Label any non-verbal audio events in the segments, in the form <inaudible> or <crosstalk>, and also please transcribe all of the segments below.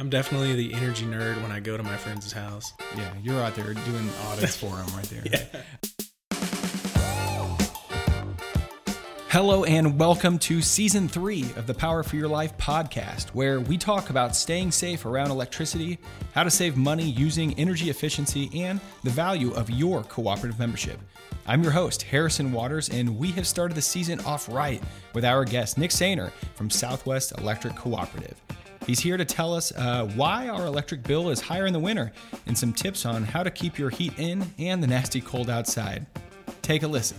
I'm definitely the energy nerd when I go to my friend's house. Yeah, you're out there doing audits for them right there. <laughs> yeah. Hello, and welcome to season three of the Power for Your Life podcast, where we talk about staying safe around electricity, how to save money using energy efficiency, and the value of your cooperative membership. I'm your host, Harrison Waters, and we have started the season off right with our guest, Nick Sainer from Southwest Electric Cooperative. He's here to tell us uh, why our electric bill is higher in the winter and some tips on how to keep your heat in and the nasty cold outside. Take a listen.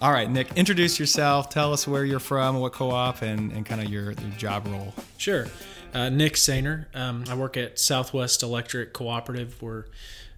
All right, Nick, introduce yourself. Tell us where you're from, what co op, and, and kind of your, your job role. Sure. Uh, Nick Sainer. Um, I work at Southwest Electric Cooperative. We're,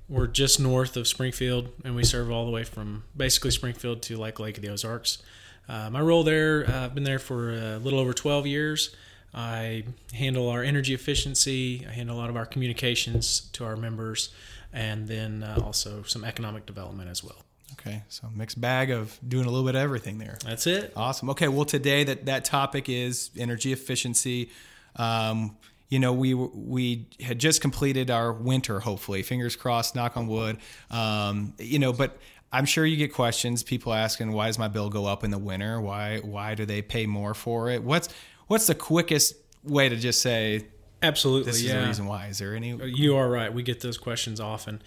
we're just north of Springfield, and we serve all the way from basically Springfield to like Lake of the Ozarks. Uh, my role there, uh, I've been there for a little over 12 years. I handle our energy efficiency, I handle a lot of our communications to our members, and then uh, also some economic development as well. Okay, so mixed bag of doing a little bit of everything there. That's it. Awesome. Okay, well today that that topic is energy efficiency. Um, you know, we we had just completed our winter. Hopefully, fingers crossed. Knock on wood. Um, you know, but I'm sure you get questions. People asking, "Why does my bill go up in the winter? Why why do they pay more for it? What's what's the quickest way to just say Absolutely, this is yeah. the reason why? Is there any? You are right. We get those questions often,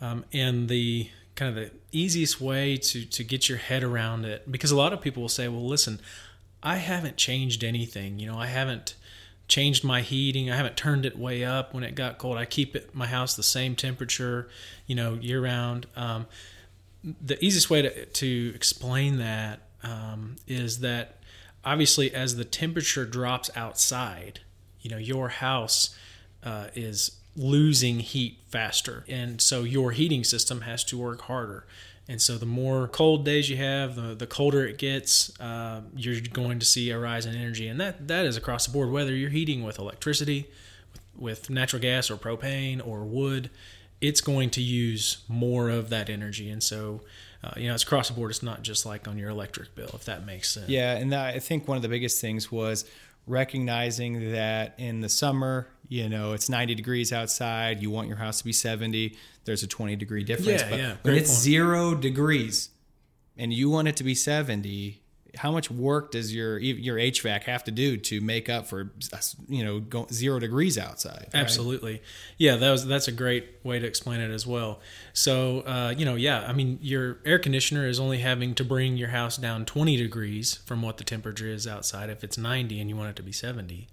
um, and the kind of the easiest way to to get your head around it because a lot of people will say well listen i haven't changed anything you know i haven't changed my heating i haven't turned it way up when it got cold i keep it my house the same temperature you know year round um, the easiest way to, to explain that um, is that obviously as the temperature drops outside you know your house uh, is losing heat faster. And so your heating system has to work harder. And so the more cold days you have, the, the colder it gets, uh, you're going to see a rise in energy. And that, that is across the board, whether you're heating with electricity, with, with natural gas or propane or wood, it's going to use more of that energy. And so, uh, you know, it's across the board. It's not just like on your electric bill, if that makes sense. Yeah. And I think one of the biggest things was recognizing that in the summer, you know, it's 90 degrees outside, you want your house to be 70, there's a 20 degree difference. Yeah, but yeah, when it's point. zero degrees and you want it to be 70, how much work does your your HVAC have to do to make up for you know zero degrees outside? right? Absolutely, yeah. That was that's a great way to explain it as well. So uh, you know, yeah, I mean, your air conditioner is only having to bring your house down 20 degrees from what the temperature is outside. If it's 90 and you want it to be 70,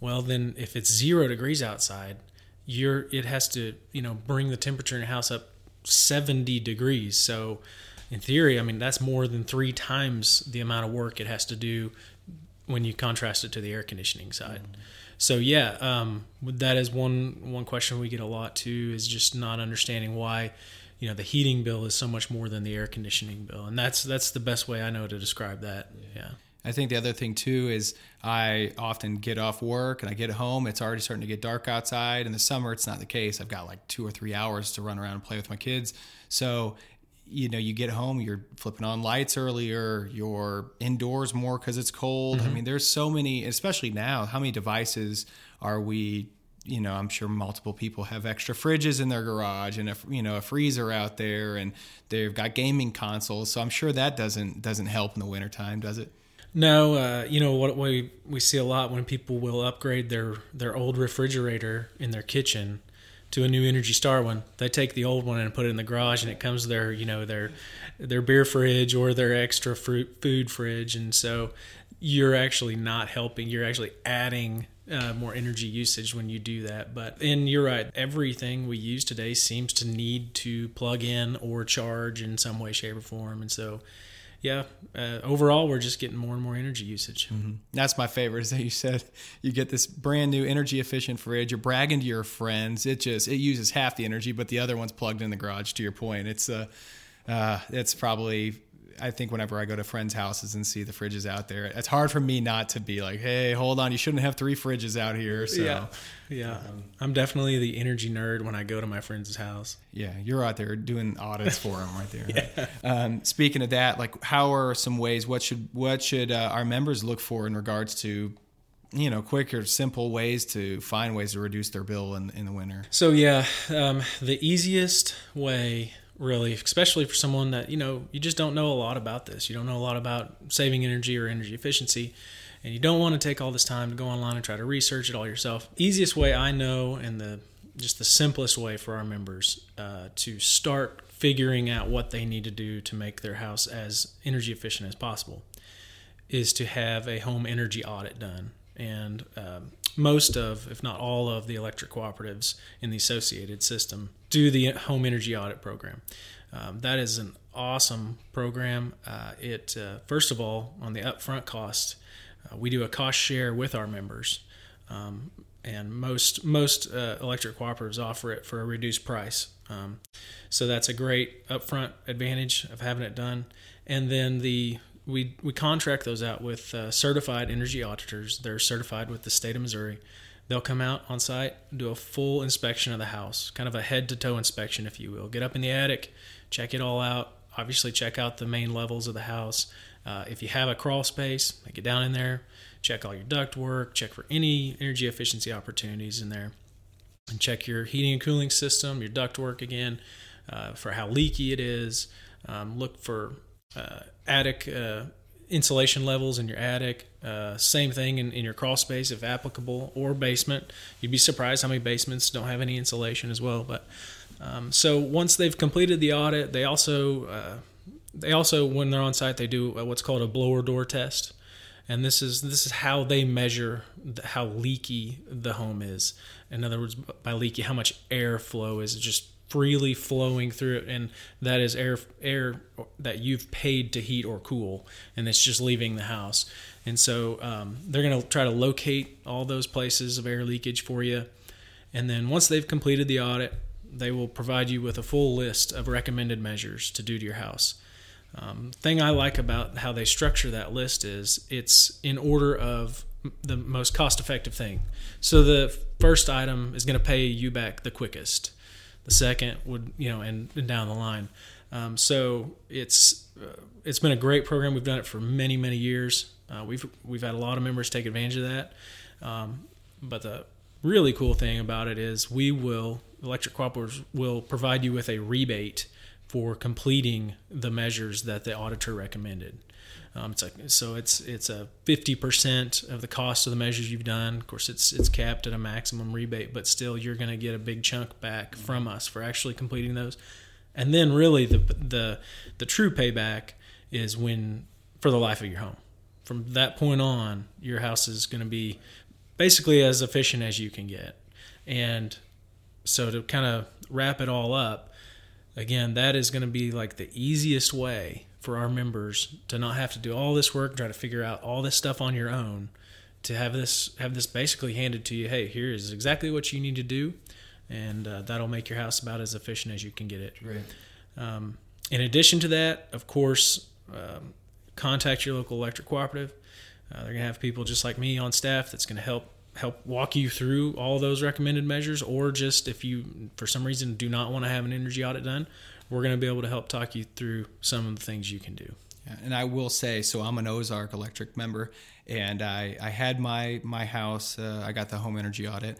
well, then if it's zero degrees outside, you're it has to you know bring the temperature in your house up 70 degrees. So in theory, I mean, that's more than three times the amount of work it has to do when you contrast it to the air conditioning side. So yeah, um, that is one one question we get a lot too is just not understanding why you know the heating bill is so much more than the air conditioning bill, and that's that's the best way I know to describe that. Yeah. I think the other thing too is I often get off work and I get home. It's already starting to get dark outside. In the summer, it's not the case. I've got like two or three hours to run around and play with my kids. So, you know, you get home, you're flipping on lights earlier, you're indoors more because it's cold. I mean, there's so many, especially now, how many devices are we? You know, I'm sure multiple people have extra fridges in their garage and a you know a freezer out there, and they've got gaming consoles. So I'm sure that doesn't doesn't help in the wintertime, does it? No, uh, you know what we we see a lot when people will upgrade their their old refrigerator in their kitchen to a new Energy Star one. They take the old one and put it in the garage, and it comes with their you know their their beer fridge or their extra fruit food fridge, and so you're actually not helping. You're actually adding uh, more energy usage when you do that. But and you're right. Everything we use today seems to need to plug in or charge in some way, shape, or form, and so yeah, uh, overall, we're just getting more and more energy usage. Mm-hmm. That's my favorite. Is that you said you get this brand new energy efficient fridge. You're bragging to your friends. It just it uses half the energy, but the other one's plugged in the garage. To your point, it's uh, uh it's probably. I think whenever I go to friends' houses and see the fridges out there, it's hard for me not to be like, "Hey, hold on, you shouldn't have three fridges out here." So, yeah, yeah, um, I'm definitely the energy nerd when I go to my friend's house. Yeah, you're out there doing audits for them right there. <laughs> yeah. um, speaking of that, like, how are some ways? What should what should uh, our members look for in regards to you know quick or simple ways to find ways to reduce their bill in, in the winter So yeah, um, the easiest way, really, especially for someone that you know you just don't know a lot about this. You don't know a lot about saving energy or energy efficiency, and you don't want to take all this time to go online and try to research it all yourself. Easiest way I know, and the just the simplest way for our members uh, to start figuring out what they need to do to make their house as energy efficient as possible is to have a home energy audit done. And um, most of, if not all of, the electric cooperatives in the associated system do the home energy audit program. Um, that is an awesome program. Uh, it uh, first of all, on the upfront cost, uh, we do a cost share with our members, um, and most most uh, electric cooperatives offer it for a reduced price. Um, so that's a great upfront advantage of having it done. And then the we we contract those out with uh, certified energy auditors. They're certified with the state of Missouri. They'll come out on site, do a full inspection of the house, kind of a head to toe inspection, if you will. Get up in the attic, check it all out. Obviously, check out the main levels of the house. Uh, if you have a crawl space, get down in there, check all your duct work, check for any energy efficiency opportunities in there, and check your heating and cooling system, your duct work again, uh, for how leaky it is. Um, look for uh, attic uh, insulation levels in your attic. Uh, same thing in, in your crawl space, if applicable, or basement. You'd be surprised how many basements don't have any insulation as well. But um, so once they've completed the audit, they also uh, they also when they're on site they do what's called a blower door test, and this is this is how they measure how leaky the home is. In other words, by leaky, how much airflow is just freely flowing through it and that is air air that you've paid to heat or cool and it's just leaving the house. And so um, they're going to try to locate all those places of air leakage for you. And then once they've completed the audit they will provide you with a full list of recommended measures to do to your house. Um, thing i like about how they structure that list is it's in order of the most cost effective thing. So the first item is going to pay you back the quickest the second would you know and, and down the line. Um, so it's uh, it's been a great program. We've done it for many many years. Uh, we've we've had a lot of members take advantage of that. Um, but the really cool thing about it is we will electric cooperatives will provide you with a rebate for completing the measures that the auditor recommended um, it's like so it's it's a fifty percent of the cost of the measures you've done. Of course, it's it's capped at a maximum rebate, but still you're going to get a big chunk back from us for actually completing those. And then really the the the true payback is when for the life of your home. From that point on, your house is going to be basically as efficient as you can get. And so to kind of wrap it all up, again, that is going to be like the easiest way for our members to not have to do all this work, try to figure out all this stuff on your own, to have this have this basically handed to you. Hey, here is exactly what you need to do, and uh, that'll make your house about as efficient as you can get it. Right. Um, in addition to that, of course, um, contact your local electric cooperative. Uh, they're gonna have people just like me on staff that's gonna help help walk you through all those recommended measures, or just if you for some reason do not want to have an energy audit done, we're going to be able to help talk you through some of the things you can do. And I will say, so I'm an Ozark Electric member, and I, I had my my house. Uh, I got the home energy audit,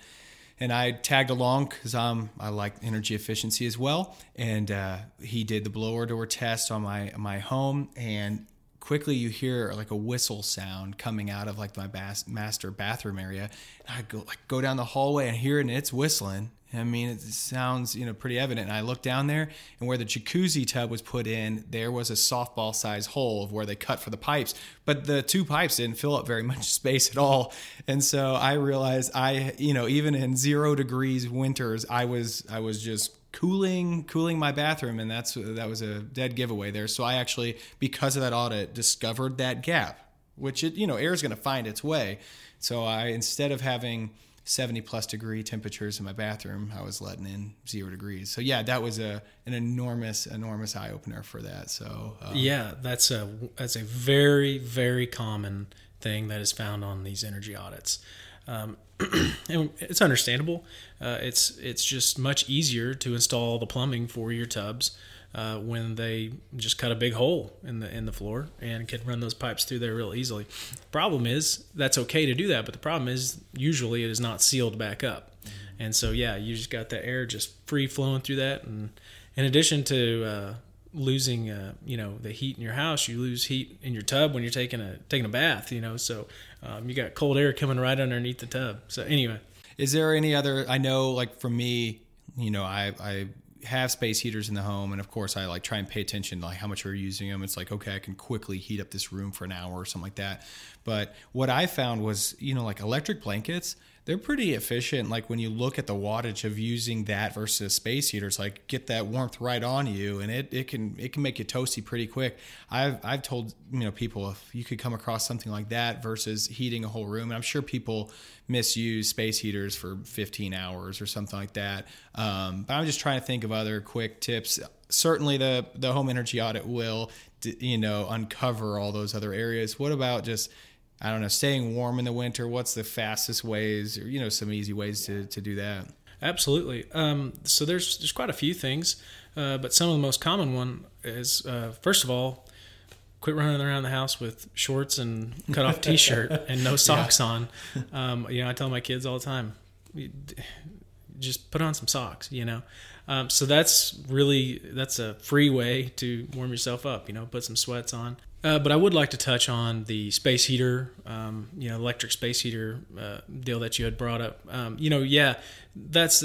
and I tagged along because I'm I like energy efficiency as well. And uh, he did the blower door test on my my home, and quickly you hear like a whistle sound coming out of like my bas- master bathroom area. And I go like go down the hallway and hear it, and it's whistling. I mean, it sounds you know pretty evident. And I look down there, and where the jacuzzi tub was put in, there was a softball size hole of where they cut for the pipes. But the two pipes didn't fill up very <laughs> much space at all. And so I realized I, you know, even in zero degrees winters, I was I was just cooling cooling my bathroom, and that's that was a dead giveaway there. So I actually, because of that audit, discovered that gap, which it you know air is going to find its way. So I instead of having 70 plus degree temperatures in my bathroom, I was letting in zero degrees. So yeah, that was a an enormous enormous eye opener for that. So um, yeah, that's a that's a very very common thing that is found on these energy audits. Um, <clears throat> and it's understandable. Uh, it's it's just much easier to install the plumbing for your tubs uh, when they just cut a big hole in the in the floor and can run those pipes through there real easily. Problem is that's okay to do that, but the problem is usually it is not sealed back up, and so yeah, you just got that air just free flowing through that. And in addition to uh, losing uh, you know the heat in your house you lose heat in your tub when you're taking a taking a bath you know so um, you got cold air coming right underneath the tub. So anyway. Is there any other i know like for me you know i i have space heaters in the home and of course i like try and pay attention to like how much we're using them it's like okay i can quickly heat up this room for an hour or something like that. But what i found was you know like electric blankets they're pretty efficient. Like when you look at the wattage of using that versus space heaters, like get that warmth right on you, and it, it can it can make you toasty pretty quick. I've I've told you know people if you could come across something like that versus heating a whole room, and I'm sure people misuse space heaters for 15 hours or something like that. Um, but I'm just trying to think of other quick tips. Certainly, the the home energy audit will you know uncover all those other areas. What about just I don't know, staying warm in the winter. What's the fastest ways, or you know, some easy ways to, to do that? Absolutely. Um, so there's there's quite a few things, uh, but some of the most common one is uh, first of all, quit running around the house with shorts and cut off t-shirt <laughs> and no socks yeah. on. Um, you know, I tell my kids all the time, just put on some socks. You know, um, so that's really that's a free way to warm yourself up. You know, put some sweats on. Uh, but I would like to touch on the space heater, um, you know, electric space heater uh, deal that you had brought up. Um, you know, yeah, that's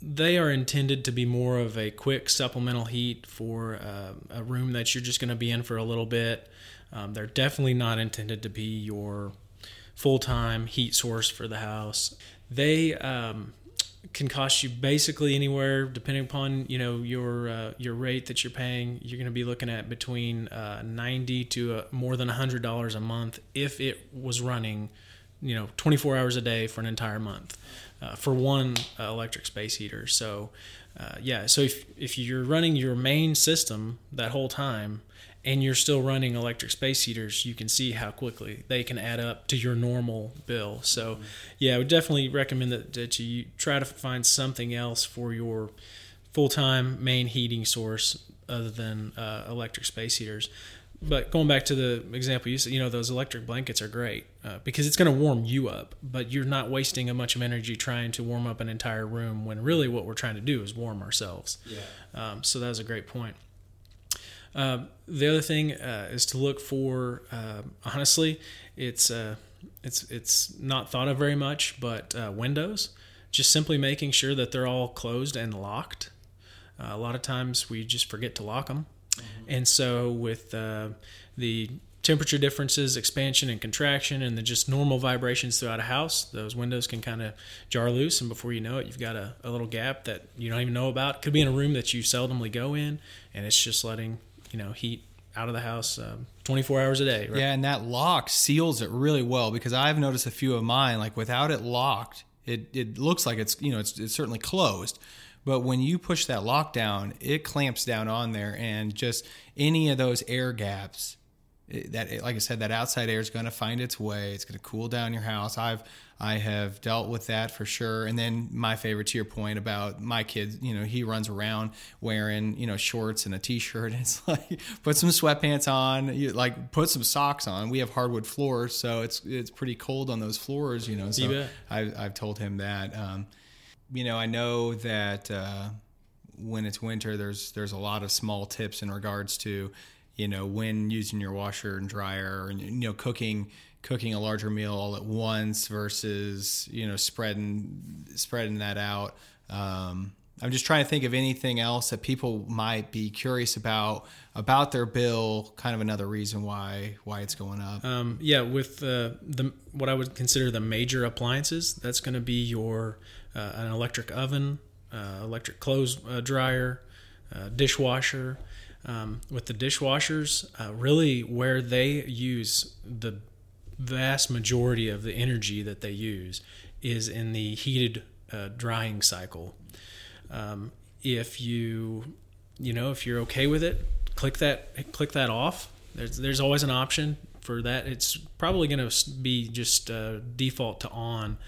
they are intended to be more of a quick supplemental heat for uh, a room that you're just going to be in for a little bit. Um, they're definitely not intended to be your full time heat source for the house. They um, can cost you basically anywhere depending upon you know your uh, your rate that you're paying you're going to be looking at between uh, 90 to uh, more than $100 a month if it was running you know 24 hours a day for an entire month uh, for one uh, electric space heater. So uh, yeah so if, if you're running your main system that whole time and you're still running electric space heaters, you can see how quickly they can add up to your normal bill. So, mm-hmm. yeah, I would definitely recommend that, that you try to find something else for your full time main heating source other than uh, electric space heaters. But going back to the example you said, you know, those electric blankets are great uh, because it's going to warm you up, but you're not wasting a bunch of energy trying to warm up an entire room when really what we're trying to do is warm ourselves. Yeah. Um, so that was a great point. Um, the other thing uh, is to look for. Uh, honestly, it's uh, it's it's not thought of very much, but uh, windows. Just simply making sure that they're all closed and locked. Uh, a lot of times we just forget to lock them, mm-hmm. and so with the temperature differences, expansion and contraction, and the just normal vibrations throughout a house, those windows can kind of jar loose, and before you know it, you've got a, a, little gap that you don't even know about. It could be in a room that you seldomly go in, and it's just letting you know heat out of the house um, 24 hours a day. Right? Yeah, and that lock seals it really well because I've noticed a few of mine like without it locked, it it looks like it's you know it's it's certainly closed. But when you push that lock down, it clamps down on there, and just any of those air gaps that like I said, that outside air is going to find its way. It's going to cool down your house. I've I have dealt with that for sure. And then my favorite to your point about my kid, you know, he runs around wearing you know shorts and a t-shirt. <laughs> It's like put some sweatpants on, you, like put some socks on. We have hardwood floors, so it's it's pretty cold on those floors, you know. So you I've I've told him that. Um, you know, I know that. Uh, when it's winter, there's there's a lot of small tips in regards to you know when using your washer and dryer and you know cooking cooking a larger meal all at once versus you know spreading spreading that out. Um, i'm just trying to think of anything else that people might be curious about about their bill kind of another reason why why it's going up. Um, yeah with uh, the what i would consider the major appliances that's going to be your uh, an electric oven uh, electric clothes uh, dryer uh, dishwasher. Um, with the dishwashers, uh, really where they use the vast majority of the energy that they use is in the heated uh, drying cycle. Um, if you, you know, if you're okay with it, click that click that off. There's there's always an option for that. It's probably going to be just uh, default to on,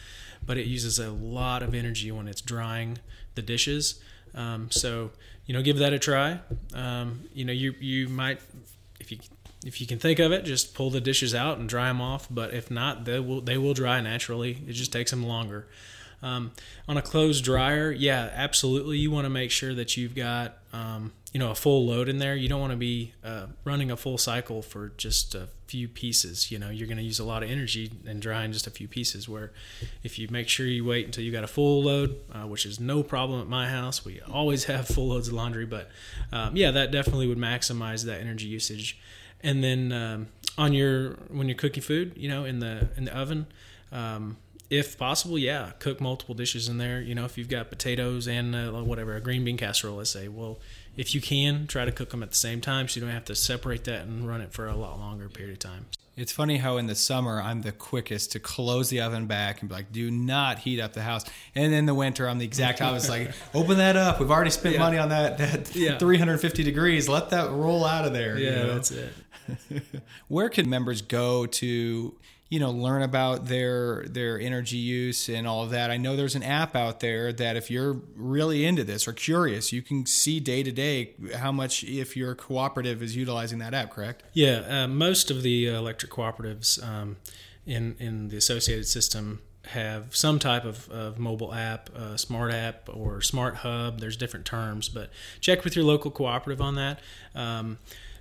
but it uses a lot of energy when it's drying the dishes. Um, so you know, give that a try. Um, you know, you you might if you if you can think of it, just pull the dishes out and dry them off. But if not, they will they will dry naturally. It just takes them longer. Um, on a clothes dryer, yeah, absolutely. You want to make sure that you've got um, you know a full load in there. You don't want to be uh, running a full cycle for just a few pieces. You know, you're going to use a lot of energy and drying just a few pieces. Where if you make sure you wait until you got a full load, uh, which is no problem at my house, we always <laughs> have full loads of laundry. But um, yeah, that definitely would maximize that energy usage. And then um, on your when you're cooking food, you know, in the in the oven. Um, if possible, yeah, cook multiple dishes in there. You know, if you've got potatoes and uh, whatever, a green bean casserole, let's say, well, if you can, try to cook them at the same time so you don't have to separate that and run it for a lot longer period of time. It's funny how in the summer I'm the quickest to close the oven back and be like, "Do not heat up the house." And in the winter I'm the exact opposite. like, <laughs> open that up. We've already spent yeah. money on that. That yeah. 350 degrees. Let that roll out of there. Yeah, you know? that's it. <laughs> Where can members go to you know learn about their their energy use and all of that i know there's an app out there that if you're really into this or curious you can see day to day how much if your cooperative is utilizing that app correct yeah uh, most of the electric cooperatives um, in in the associated system have some type of, of mobile app, uh, smart app, or smart hub. There's different terms, but check with your local cooperative on that. Um,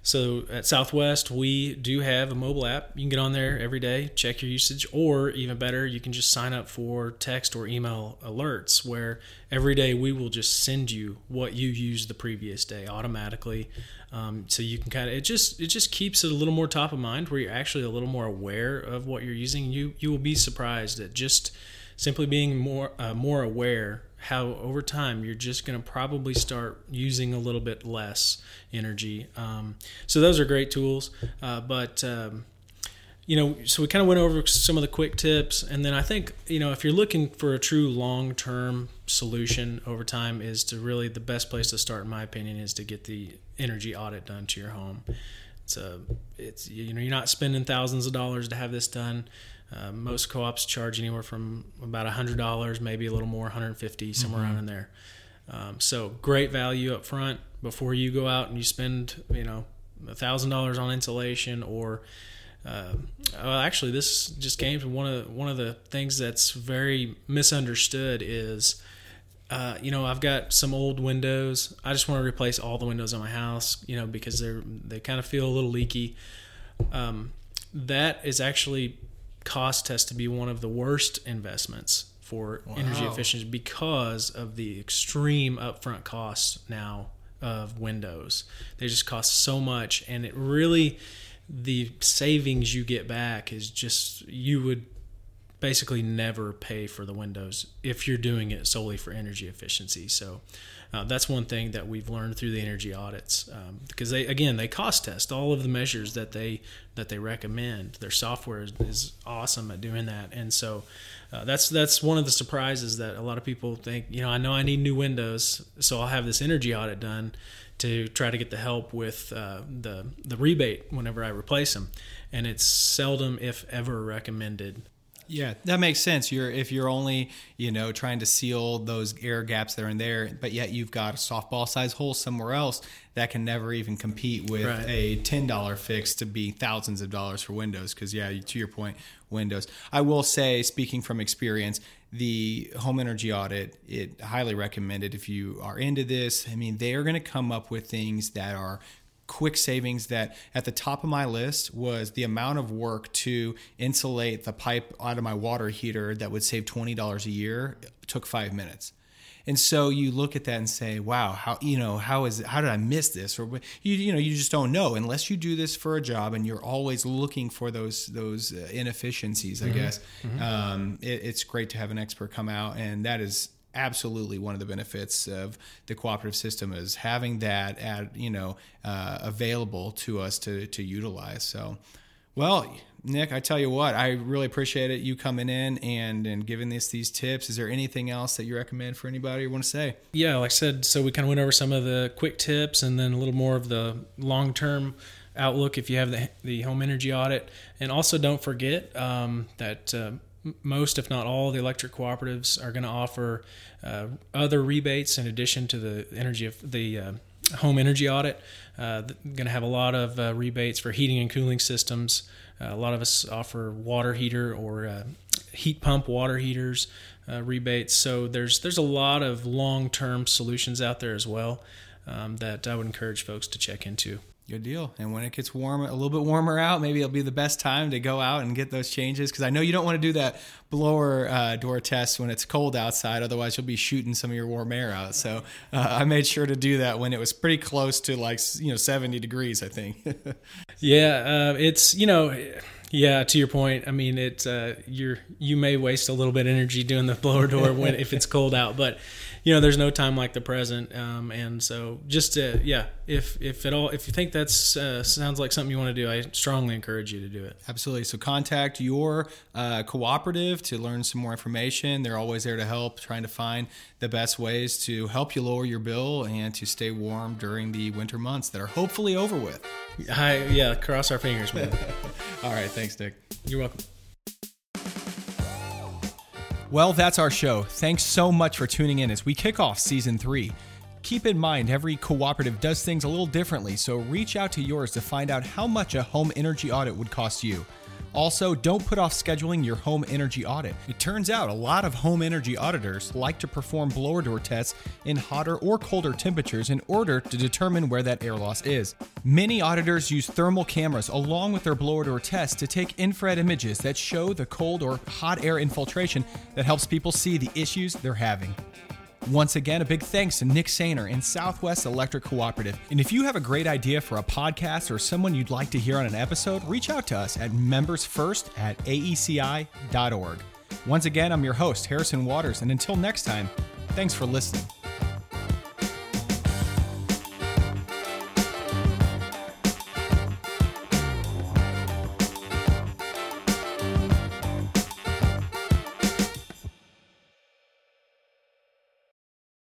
so at Southwest, we do have a mobile app. You can get on there every day, check your usage, or even better, you can just sign up for text or email alerts where every day we will just send you what you used the previous day automatically. Um, so you can kind of it just it just keeps it a little more top of mind where you're actually a little more aware of what you're using. You you will be surprised at just simply being more uh, more aware how over time you're just going to probably start using a little bit less energy. Um, so those are great tools, uh, but um, you know, so we kind of went over some of the quick tips, and then I think you know if you're looking for a true long-term solution over time, is to really the best place to start, in my opinion, is to get the energy audit done to your home. It's a, it's you know, you're not spending thousands of dollars to have this done. Uh, most co-ops charge anywhere from about hundred dollars, maybe a little more, 150, somewhere mm-hmm. around in there. Um, so great value up front before you go out and you spend, you know, a thousand dollars on insulation or. Uh, well, actually, this just came from one of one of the things that's very misunderstood is, uh, you know, I've got some old windows. I just want to replace all the windows in my house, you know, because they're they kind of feel a little leaky. Um, that is actually cost test to be one of the worst investments for wow. energy efficiency because of the extreme upfront costs now of windows. They just cost so much, and it really the savings you get back is just you would basically never pay for the windows if you're doing it solely for energy efficiency. So uh, that's one thing that we've learned through the energy audits um, because they again they cost test all of the measures that they that they recommend. Their software is, is awesome at doing that, and so uh, that's that's one of the surprises that a lot of people think. You know, I know I need new windows, so I'll have this energy audit done to try to get the help with uh, the the rebate whenever I replace them, and it's seldom, if ever, recommended yeah, that makes sense. You're if you're only you know trying to seal those air gaps there and there, but yet you've got a softball size hole somewhere else that can never even compete with right. a ten dollar fix to be thousands of dollars for Windows. Because yeah, to your point, Windows. I will say, speaking from experience, the home energy audit it highly recommended if you are into this. I mean, they are going to come up with things that are quick savings that at the top of my list was the amount of work to insulate the pipe out of my water heater that would save $20 a year took five minutes and so you look at that and say wow how you know how is it, how did i miss this or you you know you just don't know unless you do this for a job and you're always looking for those those uh, inefficiencies i mm-hmm. guess mm-hmm. Um, it, it's great to have an expert come out and that is absolutely one of the benefits of the cooperative system is having that at you know uh, available to us to to utilize. So, well, Nick, I tell you what, I really appreciate it you coming in and and giving us these tips. Is there anything else that you recommend for anybody you want to say? Yeah, like I said, so we kind of went over some of the quick tips and then a little more of the long term outlook if you have the, the home energy audit. And also don't forget um, that uh, most, if not all, the electric cooperatives are going to offer uh, other rebates in addition to the energy of the uh, home energy audit. Uh, going to have a lot of uh, rebates for heating and cooling systems. Uh, a lot of us offer water heater or uh, heat pump water heaters rebates. So there's there's a lot of long term solutions out there as well um, that I would encourage folks to check into. Good deal. And when it gets warm, a little bit warmer out, maybe it'll be the best time to go out and get those changes. Because I know you don't want to do that blower uh, door test when it's cold outside. Otherwise, you'll be shooting some of your warm air out. So uh, I made sure to do that when it was pretty close to like you know 70 degrees. I think. <laughs> yeah, uh, it's you know. Yeah, to your point, I mean, it's uh, you're you may waste a little bit of energy doing the blower door when if it's cold out, but you know, there's no time like the present. Um, and so just to, yeah, if, if at all, if you think that's uh, sounds like something you want to do, I strongly encourage you to do it. Absolutely. So contact your uh, cooperative to learn some more information. They're always there to help, trying to find the best ways to help you lower your bill and to stay warm during the winter months that are hopefully over with. Hi, yeah, cross our fingers, man. <laughs> all right. Thanks, Dick. You're welcome. Well, that's our show. Thanks so much for tuning in as we kick off season three. Keep in mind, every cooperative does things a little differently, so reach out to yours to find out how much a home energy audit would cost you. Also, don't put off scheduling your home energy audit. It turns out a lot of home energy auditors like to perform blower door tests in hotter or colder temperatures in order to determine where that air loss is. Many auditors use thermal cameras along with their blower door tests to take infrared images that show the cold or hot air infiltration that helps people see the issues they're having. Once again, a big thanks to Nick Sainer and Southwest Electric Cooperative. And if you have a great idea for a podcast or someone you'd like to hear on an episode, reach out to us at membersfirst at aeci.org. Once again, I'm your host, Harrison Waters, and until next time, thanks for listening.